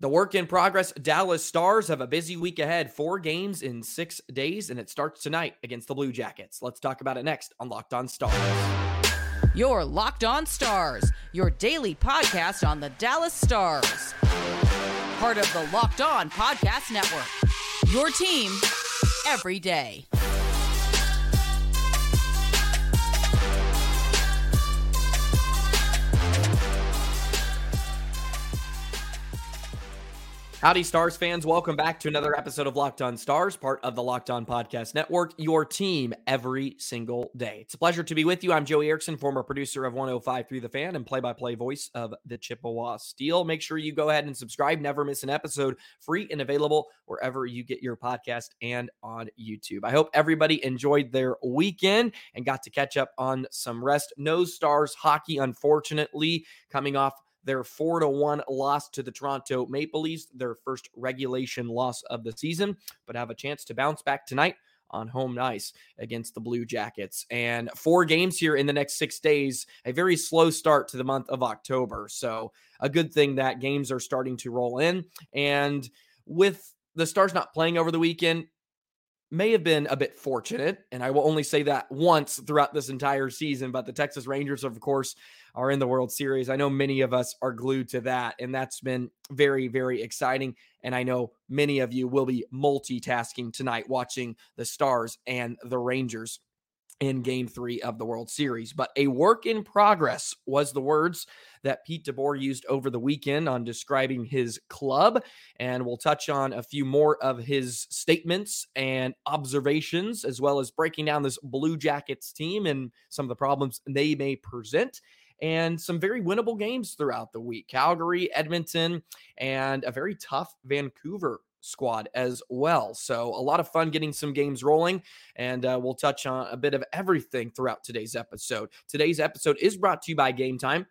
The work in progress Dallas Stars have a busy week ahead. Four games in six days, and it starts tonight against the Blue Jackets. Let's talk about it next on Locked On Stars. Your Locked On Stars, your daily podcast on the Dallas Stars. Part of the Locked On Podcast Network. Your team every day. Howdy, Stars fans. Welcome back to another episode of Locked On Stars, part of the Locked On Podcast Network, your team every single day. It's a pleasure to be with you. I'm Joey Erickson, former producer of 105.3 The Fan and play by play voice of the Chippewa Steel. Make sure you go ahead and subscribe. Never miss an episode. Free and available wherever you get your podcast and on YouTube. I hope everybody enjoyed their weekend and got to catch up on some rest. No Stars hockey, unfortunately, coming off their four to one loss to the Toronto Maple Leafs, their first regulation loss of the season, but have a chance to bounce back tonight on home ice against the Blue Jackets. And four games here in the next six days, a very slow start to the month of October. So, a good thing that games are starting to roll in. And with the Stars not playing over the weekend, may have been a bit fortunate. And I will only say that once throughout this entire season. But the Texas Rangers, of course, are in the World Series. I know many of us are glued to that, and that's been very, very exciting. And I know many of you will be multitasking tonight watching the Stars and the Rangers in game three of the World Series. But a work in progress was the words that Pete DeBoer used over the weekend on describing his club. And we'll touch on a few more of his statements and observations, as well as breaking down this Blue Jackets team and some of the problems they may present and some very winnable games throughout the week Calgary, Edmonton, and a very tough Vancouver squad as well. So, a lot of fun getting some games rolling, and uh, we'll touch on a bit of everything throughout today's episode. Today's episode is brought to you by Game Time.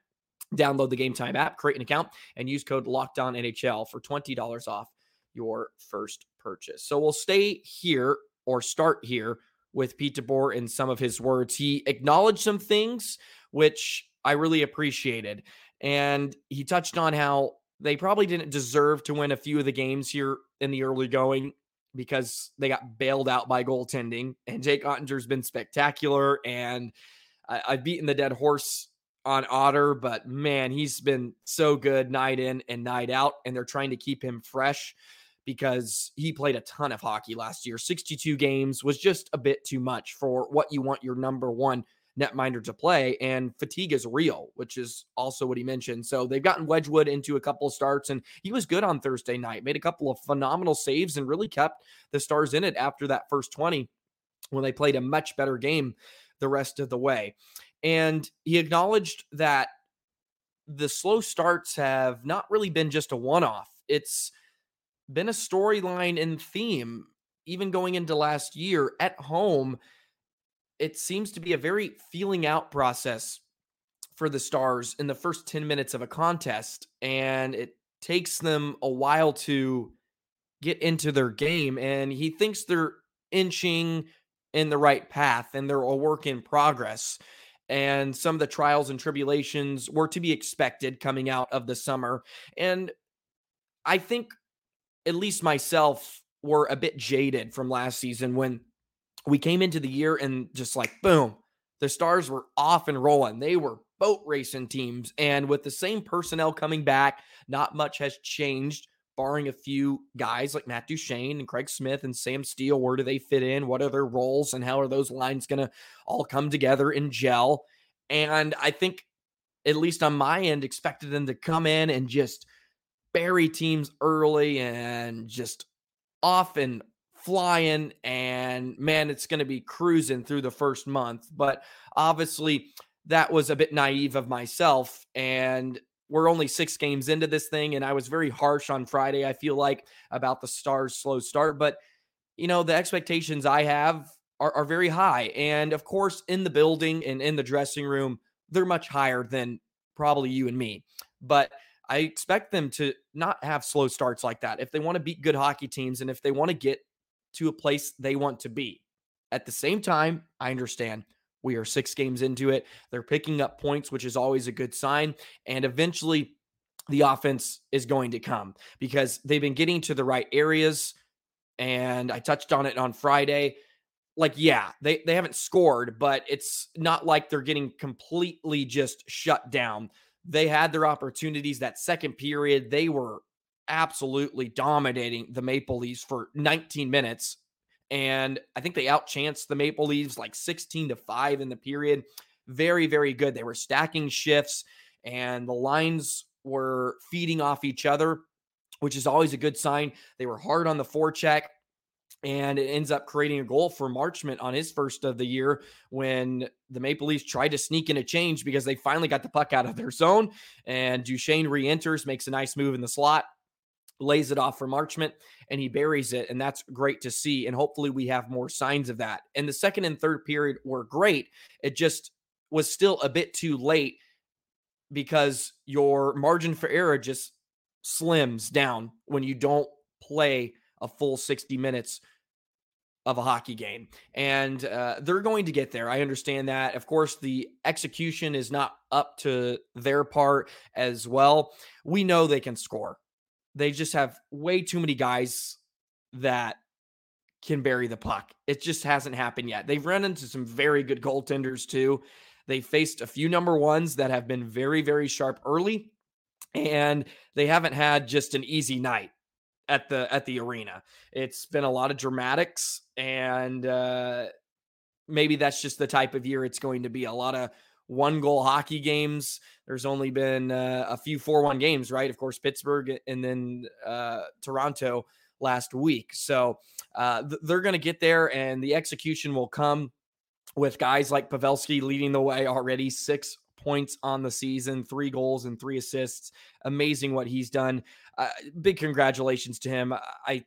Download the Game Time app, create an account, and use code Locked On NHL for $20 off your first purchase. So, we'll stay here or start here with Pete DeBoer in some of his words. He acknowledged some things which I really appreciated. And he touched on how they probably didn't deserve to win a few of the games here in the early going because they got bailed out by goaltending. And Jake Oettinger's been spectacular. And I, I've beaten the dead horse on Otter, but man, he's been so good night in and night out. And they're trying to keep him fresh because he played a ton of hockey last year. 62 games was just a bit too much for what you want your number one netminder to play. And fatigue is real, which is also what he mentioned. So they've gotten Wedgewood into a couple of starts, and he was good on Thursday night, made a couple of phenomenal saves, and really kept the Stars in it after that first 20 when they played a much better game the rest of the way. And he acknowledged that the slow starts have not really been just a one off. It's been a storyline and theme, even going into last year at home it seems to be a very feeling out process for the Stars in the first 10 minutes of a contest. And it takes them a while to get into their game. And he thinks they're inching in the right path and they're a work in progress. And some of the trials and tribulations were to be expected coming out of the summer. And I think, at least myself, were a bit jaded from last season when we came into the year and just like boom, the stars were off and rolling. They were boat racing teams. And with the same personnel coming back, not much has changed, barring a few guys like Matt Duchene and Craig Smith and Sam Steele. Where do they fit in? What are their roles? And how are those lines going to all come together and gel? And I think, at least on my end, expected them to come in and just bury teams early and just off and flying and man, it's going to be cruising through the first month. But obviously, that was a bit naive of myself. And we're only six games into this thing. And I was very harsh on Friday, I feel like, about the Stars' slow start. But, you know, the expectations I have are, are very high. And of course, in the building and in the dressing room, they're much higher than probably you and me. But I expect them to not have slow starts like that. If they want to beat good hockey teams and if they want to get to a place they want to be. At the same time, I understand we are six games into it. They're picking up points, which is always a good sign. And eventually, the offense is going to come because they've been getting to the right areas. And I touched on it on Friday. Like, yeah, they, they haven't scored, but it's not like they're getting completely just shut down. They had their opportunities that second period. They were absolutely dominating the Maple Leafs for 19 minutes. And I think they outchanced the Maple Leafs like 16 to 5 in the period. Very, very good. They were stacking shifts and the lines were feeding off each other, which is always a good sign. They were hard on the forecheck and it ends up creating a goal for Marchment on his first of the year when the Maple Leafs tried to sneak in a change because they finally got the puck out of their zone. And Duchene re enters, makes a nice move in the slot, lays it off for Marchment, and he buries it. And that's great to see. And hopefully, we have more signs of that. And the second and third period were great. It just was still a bit too late because your margin for error just slims down when you don't play a full 60 minutes of a hockey game. And uh, they're going to get there. I understand that. Of course, the execution is not up to their part as well. We know they can score. They just have way too many guys that can bury the puck. It just hasn't happened yet. They've run into some very good goaltenders too. They faced a few number ones that have been very, very sharp early, and they haven't had just an easy night at the at the arena. It's been a lot of dramatics, and uh, maybe that's just the type of year it's going to be. A lot of one goal hockey games. There's only been uh, a few 4 1 games, right? Of course, Pittsburgh and then uh, Toronto last week. So uh, th- they're going to get there and the execution will come with guys like Pavelski leading the way already, six points on the season, three goals and three assists. Amazing what he's done. Uh, big congratulations to him. I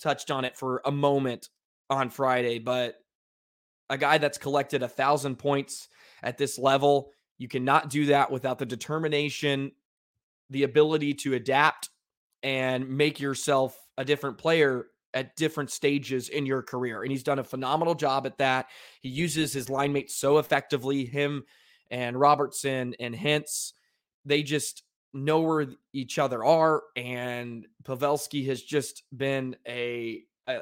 touched on it for a moment on Friday, but a guy that's collected a thousand points at this level, you cannot do that without the determination, the ability to adapt and make yourself a different player at different stages in your career. And he's done a phenomenal job at that. He uses his line mates so effectively. Him and Robertson and Hintz, they just know where each other are. And Pavelski has just been a, a,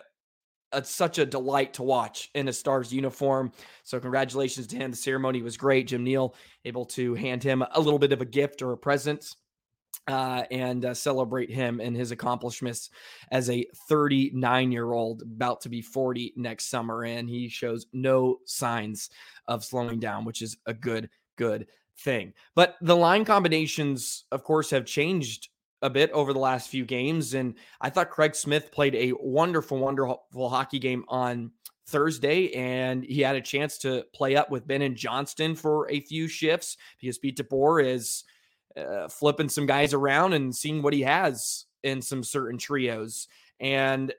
a, such a delight to watch in a Stars uniform. So congratulations to him. The ceremony was great. Jim Nill able to hand him a little bit of a gift or a present uh, and uh, celebrate him and his accomplishments as a 39 year old, about to be 40 next summer. And he shows no signs of slowing down, which is a good, good thing. But the line combinations, of course, have changed a bit over the last few games. And I thought Craig Smith played a wonderful, wonderful hockey game on Thursday, and he had a chance to play up with Benn and Johnston for a few shifts because Pete DeBoer is uh, flipping some guys around and seeing what he has in some certain trios. And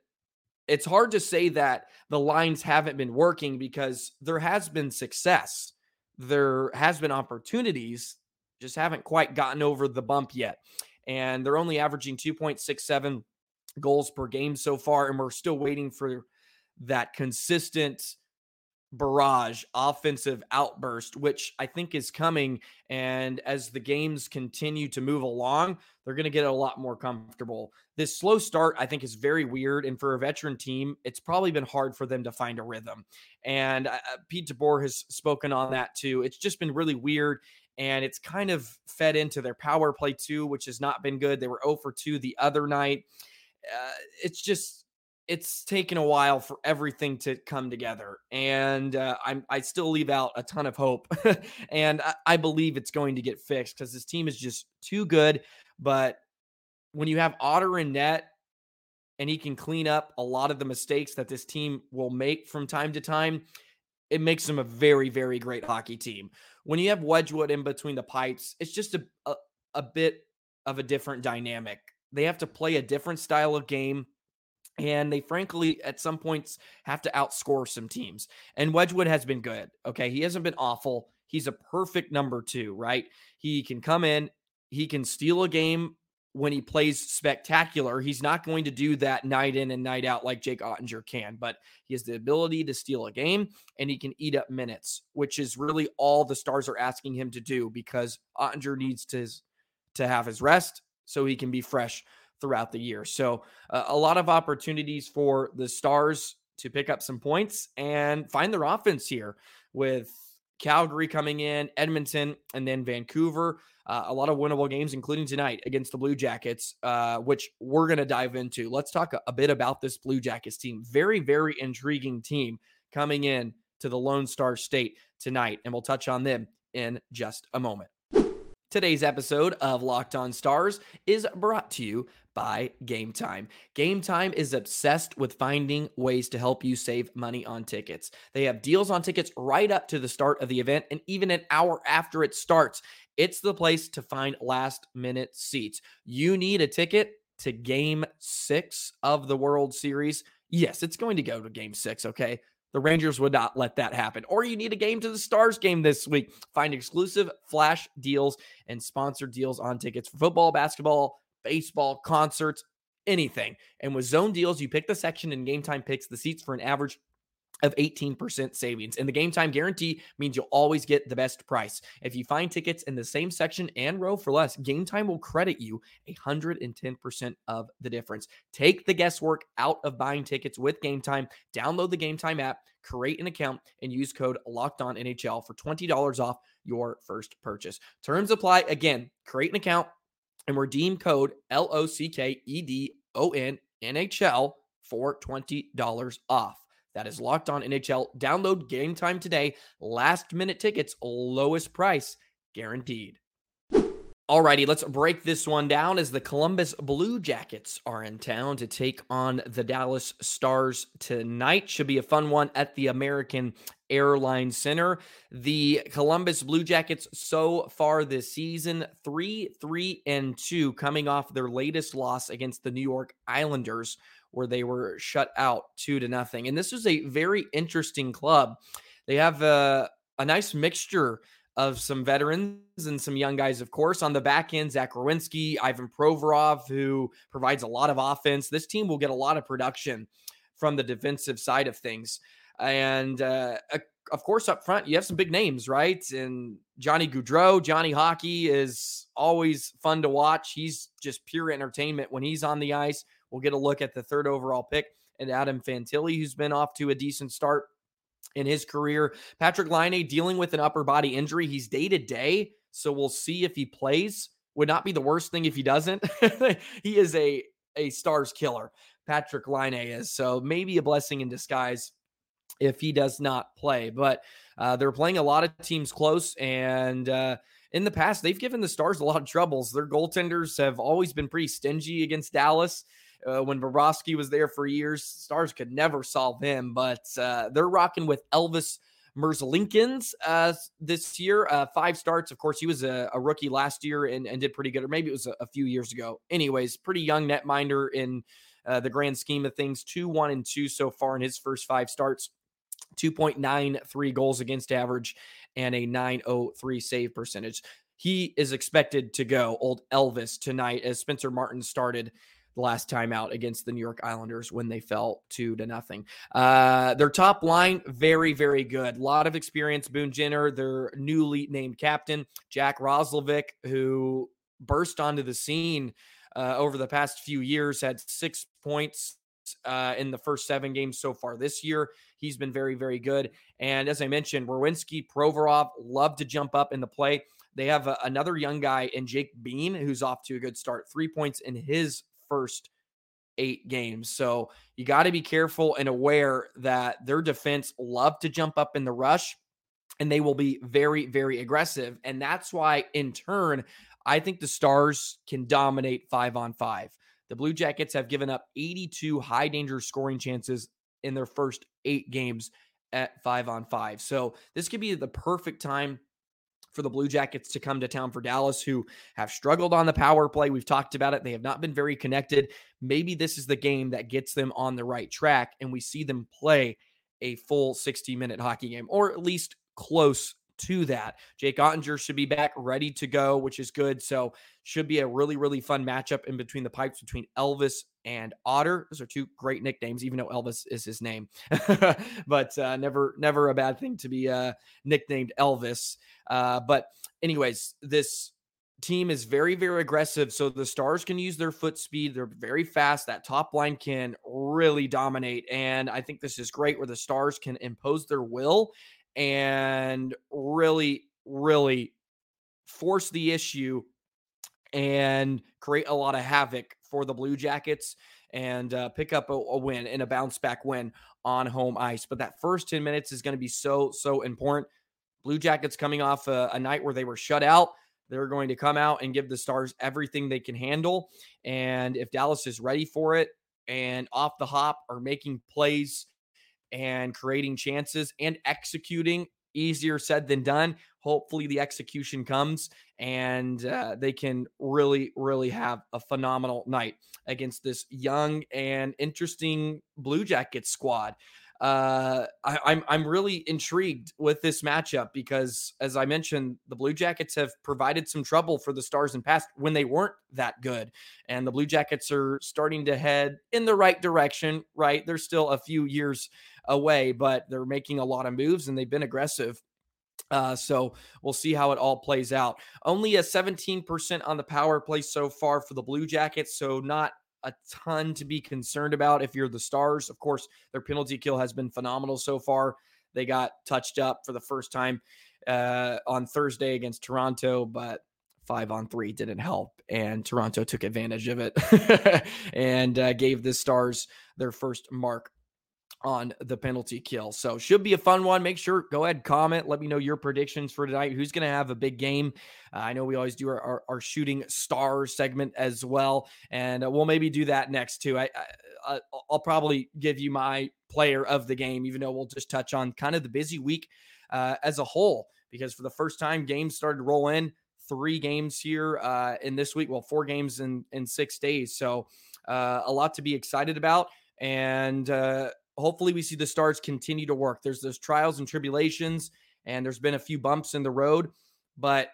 it's hard to say that the lines haven't been working because there has been success. There has been opportunities, just haven't quite gotten over the bump yet. And they're only averaging 2.67 goals per game so far. And we're still waiting for that consistent barrage offensive outburst, which I think is coming. And as the games continue to move along, they're going to get a lot more comfortable. This slow start, I think, is very weird. And for a veteran team, it's probably been hard for them to find a rhythm. And uh, uh Pete DeBoer has spoken on that too. It's just been really weird. And it's kind of fed into their power play too, which has not been good. They were 0 for 2 the other night. Uh, it's just it's taken a while for everything to come together, and uh, I'm I still leave out a ton of hope, and I, I believe it's going to get fixed because this team is just too good. But when you have Otter in net, and he can clean up a lot of the mistakes that this team will make from time to time, it makes them a very very great hockey team. When you have Wedgewood in between the pipes, it's just a, a, a bit of a different dynamic. They have to play a different style of game and they frankly at some points have to outscore some teams. And Wedgewood has been good. Okay, he hasn't been awful. He's a perfect number 2, right? He can come in, he can steal a game when he plays spectacular. He's not going to do that night in and night out like Jake Oettinger can, but he has the ability to steal a game and he can eat up minutes, which is really all the stars are asking him to do because Oettinger needs to to have his rest so he can be fresh throughout the year. So, uh, a lot of opportunities for the Stars to pick up some points and find their offense here with Calgary coming in, Edmonton, and then Vancouver. Uh, a lot of winnable games, including tonight against the Blue Jackets, uh, which we're going to dive into. Let's talk a, a, bit about this Blue Jackets team. Very, very intriguing team coming in to the Lone Star State tonight, and we'll touch on them in just a moment. Today's episode of Locked On Stars is brought to you by Game Time. Game Time is obsessed with finding ways to help you save money on tickets. They have deals on tickets right up to the start of the event and even an hour after it starts. It's the place to find last minute seats. You need a ticket to game six of the World Series. Yes, it's going to go to game six, okay? The Rangers would not let that happen. Or you need a game to the Stars game this week. Find exclusive flash deals and sponsored deals on tickets for football, basketball, baseball, concerts, anything. And with zone deals, you pick the section and game time picks the seats for an average of 18% savings. And the game time guarantee means you'll always get the best price. If you find tickets in the same section and row for less, game time will credit you 110% of the difference. Take the guesswork out of buying tickets with game time. Download the game time app, create an account, and use code locked on NHL for $20 off your first purchase. Terms apply. Again, create an account and redeem code L O C K E D O N N H L for $20 off. That is locked on NHL. Download game time today. Last minute tickets, lowest price guaranteed. Alrighty, let's break this one down as the Columbus Blue Jackets are in town to take on the Dallas Stars tonight. Should be a fun one at the American Airlines Center. The Columbus Blue Jackets so far this season, 3 3 and 2, coming off their latest loss against the New York Islanders where they were shut out two to nothing. And this is a very interesting club. They have a, a nice mixture of some veterans and some young guys, of course. On the back end, Zach Werenski, Ivan Provorov, who provides a lot of offense. This team will get a lot of production from the defensive side of things. And uh, of course, up front, you have some big names, right? And Johnny Gaudreau, Johnny Hockey is always fun to watch. He's just pure entertainment when he's on the ice. We'll get a look at the third overall pick and Adam Fantilli, who's been off to a decent start in his career. Patrick Laine dealing with an upper body injury. He's day to day, so we'll see if he plays. Would not be the worst thing if he doesn't. he is a a stars killer. Patrick Laine is so maybe a blessing in disguise if he does not play. But uh, they're playing a lot of teams close, and uh, in the past they've given the Stars a lot of troubles. Their goaltenders have always been pretty stingy against Dallas. Uh, when Bobrovsky was there for years, Stars could never solve him, but uh, they're rocking with Elvis Merzlikins uh, this year. Uh, five starts. Of course, he was a, a rookie last year and, and, did pretty good, or maybe it was a, a, few years ago. Anyways, pretty young netminder in uh, the grand scheme of things. Two, one, and two so far in his first five starts. 2.93 goals against average and a 903 save percentage. He is expected to go, old Elvis, tonight as Spencer Martin started the last time out against the New York Islanders when they fell two to nothing. Uh, their top line, very, very good. A lot of experience. Boone Jenner, their newly named captain, Jack Roslovic, who burst onto the scene uh, over the past few years, had six points uh, in the first seven games so far this year. He's been very, very good. And as I mentioned, Werenski, Provorov love to jump up in the play. They have a, another young guy in Jake Bean who's off to a good start. Three points in his first eight games. So you got to be careful and aware that their defense love to jump up in the rush and they will be very, very aggressive. And that's why, in turn, I think the Stars can dominate five on five. The Blue Jackets have given up 82 high danger scoring chances in their first eight games at five on five. So this could be the perfect time for the Blue Jackets to come to town for Dallas, who have struggled on the power play. We've talked about it. They have not been very connected. Maybe this is the game that gets them on the right track, and we see them play a full 60 minute hockey game, or at least close to that. Jake Oettinger should be back ready to go, which is good. So should be a really, really fun matchup in between the pipes between Elvis and Otter. Those are two great nicknames, even though Elvis is his name. but uh, never, never a bad thing to be uh, nicknamed Elvis. Uh, but anyways, this team is very, very aggressive. So the Stars can use their foot speed. They're very fast. That top line can really dominate. And I think this is great where the Stars can impose their will and really, really force the issue and create a lot of havoc for the Blue Jackets and uh, pick up a, a win and a bounce back win on home ice. But that first 10 minutes is going to be so, so important. Blue Jackets coming off a, a night where they were shut out. They're going to come out and give the Stars everything they can handle. And if Dallas is ready for it and off the hop are making plays and creating chances and executing, easier said than done. Hopefully, the execution comes and uh, they can really, really have a phenomenal night against this young and interesting Blue Jackets squad. Uh, I, I'm I'm really intrigued with this matchup because, as I mentioned, the Blue Jackets have provided some trouble for the Stars in past when they weren't that good, and the Blue Jackets are starting to head in the right direction. Right, they're still a few years away, but they're making a lot of moves and they've been aggressive. Uh, so we'll see how it all plays out. Only a 17% on the power play so far for the Blue Jackets, so not a ton to be concerned about if you're the Stars. Of course, their penalty kill has been phenomenal so far. They got touched up for the first time uh, on Thursday against Toronto, but five on three didn't help, and Toronto took advantage of it and uh, gave the Stars their first mark on the penalty kill. So should be a fun one. Make sure go ahead comment. Let me know your predictions for tonight. Who's going to have a big game? Uh, I know we always do our, our, our, shooting star segment as well, and uh, we'll maybe do that next too. I, I will probably give you my player of the game, even though we'll just touch on kind of the busy week uh, as a whole. Because for the first time, games started to roll in. Three games here uh, in this week. Well, four games in in six days. So uh, a lot to be excited about. And uh, hopefully we see the stars continue to work. There's those trials and tribulations, and there's been a few bumps in the road, but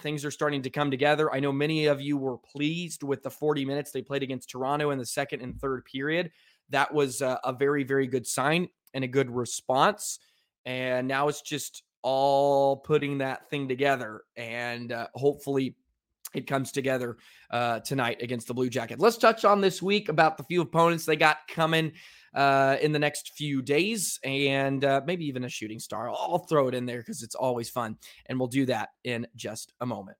things are starting to come together. I know many of you were pleased with the 40 minutes they played against Toronto in the second and third period. That was a, a very, very good sign and a good response. And now it's just all putting that thing together. And uh, hopefully it comes together uh, tonight against the Blue Jackets. Let's touch on this week about the few opponents they got coming uh, in the next few days and uh, maybe even a shooting star. I'll throw it in there because it's always fun. And we'll do that in just a moment.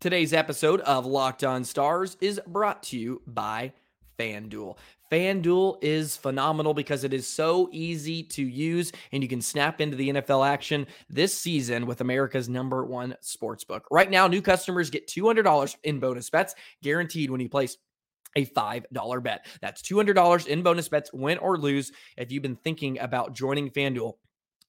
Today's episode of Locked On Stars is brought to you by FanDuel. FanDuel is phenomenal because it is so easy to use and you can snap into the NFL action this season with America's number one sportsbook. Right now, new customers get $200 in bonus bets guaranteed when you place a $5 bet. That's $200 in bonus bets, win or lose. If you've been thinking about joining FanDuel,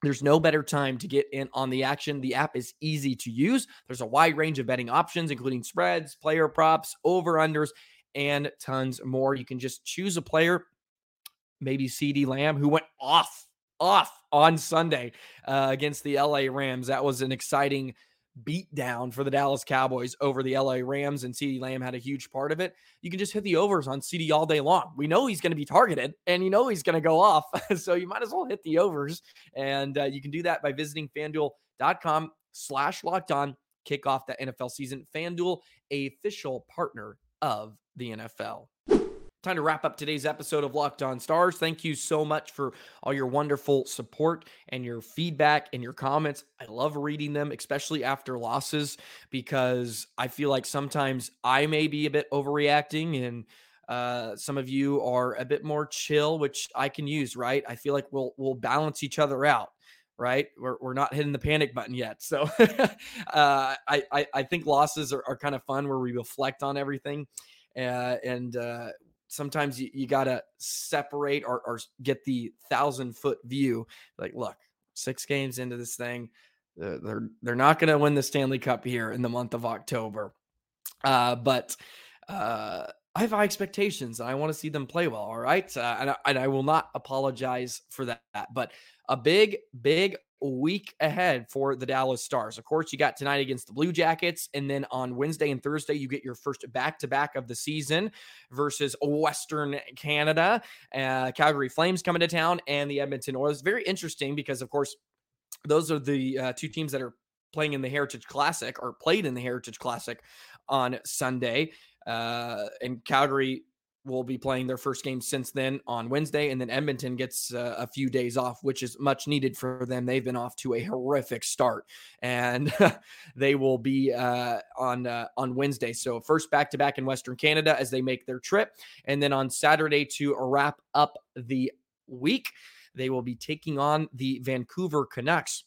there's no better time to get in on the action. The app is easy to use. There's a wide range of betting options, including spreads, player props, over unders, and tons more. You can just choose a player, maybe CeeDee Lamb, who went off, off on Sunday uh, against the LA Rams. That was an exciting beat down for the Dallas Cowboys over the LA Rams, and CeeDee Lamb had a huge part of it. You can just hit the overs on CeeDee all day long. We know he's going to be targeted and you know he's going to go off. so you might as well hit the overs. And uh, you can do that by visiting fanduel.com slash locked on, kick off the NFL season. Fanduel, official partner of the NFL. Time to wrap up today's episode of Locked On Stars. Thank you so much for all your wonderful support and your feedback and your comments. I love reading them, especially after losses, because I feel like sometimes I may be a bit overreacting and uh, some of you are a bit more chill, which I can use, right? I feel like we'll we'll balance each other out right? We're, we're not hitting the panic button yet. So uh, I, I, I think losses are, are kind of fun where we reflect on everything. Uh, and uh, sometimes you, you got to separate or, or get the thousand foot view. Like, look, six games into this thing, they're they're not going to win the Stanley Cup here in the month of October. Uh, but uh, I have high expectations and I want to see them play well. All right, uh, and, I, and I will not apologize for that. But a big, big week ahead for the Dallas Stars. Of course, you got tonight against the Blue Jackets, and then on Wednesday and Thursday, you get your first back to back of the season versus Western Canada. Uh, Calgary Flames coming to town, and the Edmonton Oilers. Very interesting because, of course, those are the uh, two teams that are playing in the Heritage Classic or played in the Heritage Classic on Sunday. Uh, and Calgary will be playing their first game since then on Wednesday, and then Edmonton gets uh, a few days off, which is much needed for them. They've been off to a horrific start, and they will be uh, on uh, on Wednesday. So first back to back in Western Canada as they make their trip, and then on Saturday to wrap up the week, they will be taking on the Vancouver Canucks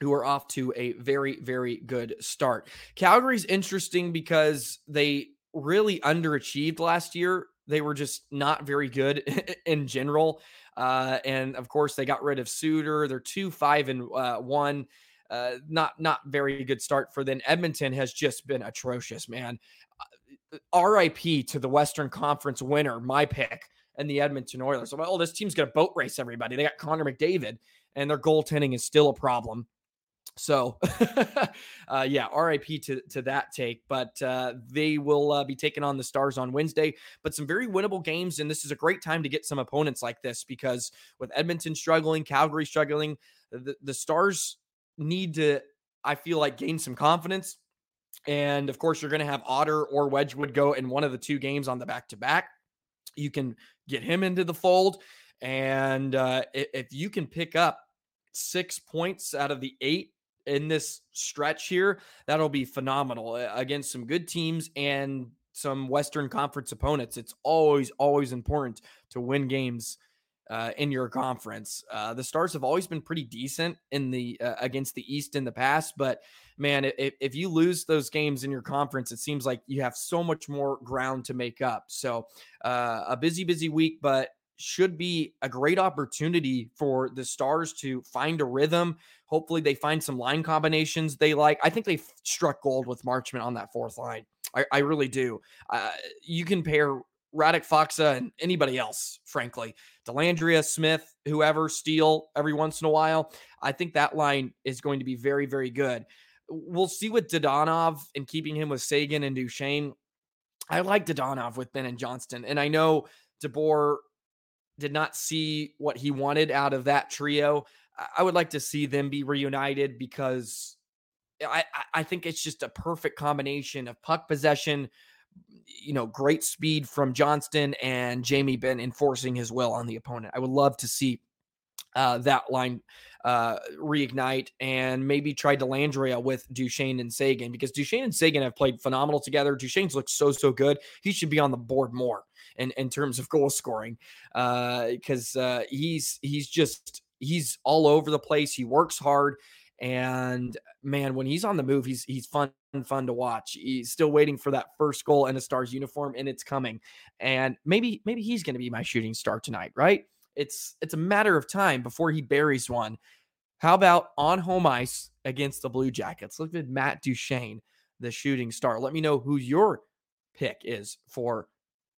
who are off to a very, very good start. Calgary's interesting because they really underachieved last year they were just not very good in general. Uh, and of course, they got rid of Sutter. They're two, five, and uh, one. Uh, not not very good start for them. Edmonton has just been atrocious, man. Uh, RIP to the Western Conference winner, my pick, and the Edmonton Oilers. Well, this team's gonna boat race everybody. They got Connor McDavid, and their goaltending is still a problem. So, uh, yeah, RIP to, to that take. But uh, they will uh, be taking on the Stars on Wednesday. But some very winnable games. And this is a great time to get some opponents like this because with Edmonton struggling, Calgary struggling, the, the Stars need to, I feel like, gain some confidence. And of course, you're going to have Otter or Wedgewood go in one of the two games on the back to back. You can get him into the fold. And uh, if you can pick up six points out of the eight in this stretch here, that'll be phenomenal against some good teams and some Western Conference opponents. It's always, always important to win games uh, in your conference. Uh, the Stars have always been pretty decent in the uh, against the East in the past, but man, if, if you lose those games in your conference, it seems like you have so much more ground to make up. So uh, a busy, busy week, but should be a great opportunity for the Stars to find a rhythm. Hopefully, they find some line combinations they like. I think they struck gold with Marchment on that fourth line. I, I really do. Uh, you can pair Radek Faksa and anybody else, frankly. Dellandrea, Smith, whoever, Steele every once in a while. I think that line is going to be very, very good. We'll see with Dadonov and keeping him with Seguin and Duchene. I like Dadonov with Benn and Johnston. And I know DeBoer did not see what he wanted out of that trio. I would like to see them be reunited because I, I think it's just a perfect combination of puck possession, you know, great speed from Johnston and Jamie Benn enforcing his will on the opponent. I would love to see uh, that line uh, reignite and maybe try Dellandrea with Duchene and Seguin because Duchene and Seguin have played phenomenal together. Duchene's looked so, so good. He should be on the board more in, in terms of goal scoring because uh, uh, he's he's just he's all over the place. He works hard. And man, when he's on the move, he's he's fun fun to watch. He's still waiting for that first goal in a Stars uniform, and it's coming. And maybe maybe he's going to be my shooting star tonight, right? It's it's a matter of time before he buries one. How about on home ice against the Blue Jackets? Look at Matt Duchene, the shooting star. Let me know who your pick is for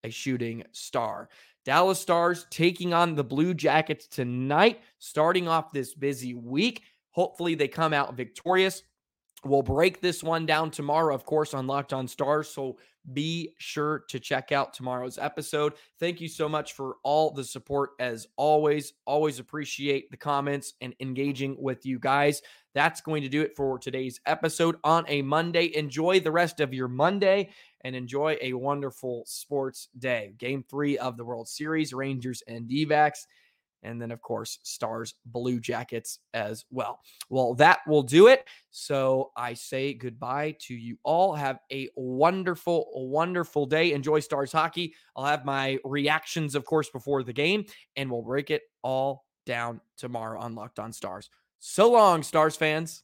a shooting star. Dallas Stars taking on the Blue Jackets tonight, starting off this busy week. Hopefully, they come out victorious. We'll break this one down tomorrow, of course, on Locked On Stars. So be sure to check out tomorrow's episode. Thank you so much for all the support as always. Always appreciate the comments and engaging with you guys. That's going to do it for today's episode on a Monday. Enjoy the rest of your Monday and enjoy a wonderful sports day. Game three of the World Series, Rangers and D and then of course stars blue jackets as well. Well that will do it. So i say goodbye to you all. Have a wonderful wonderful day. Enjoy stars hockey. I'll have my reactions of course before the game and we'll break it all down tomorrow on locked on stars. So long stars fans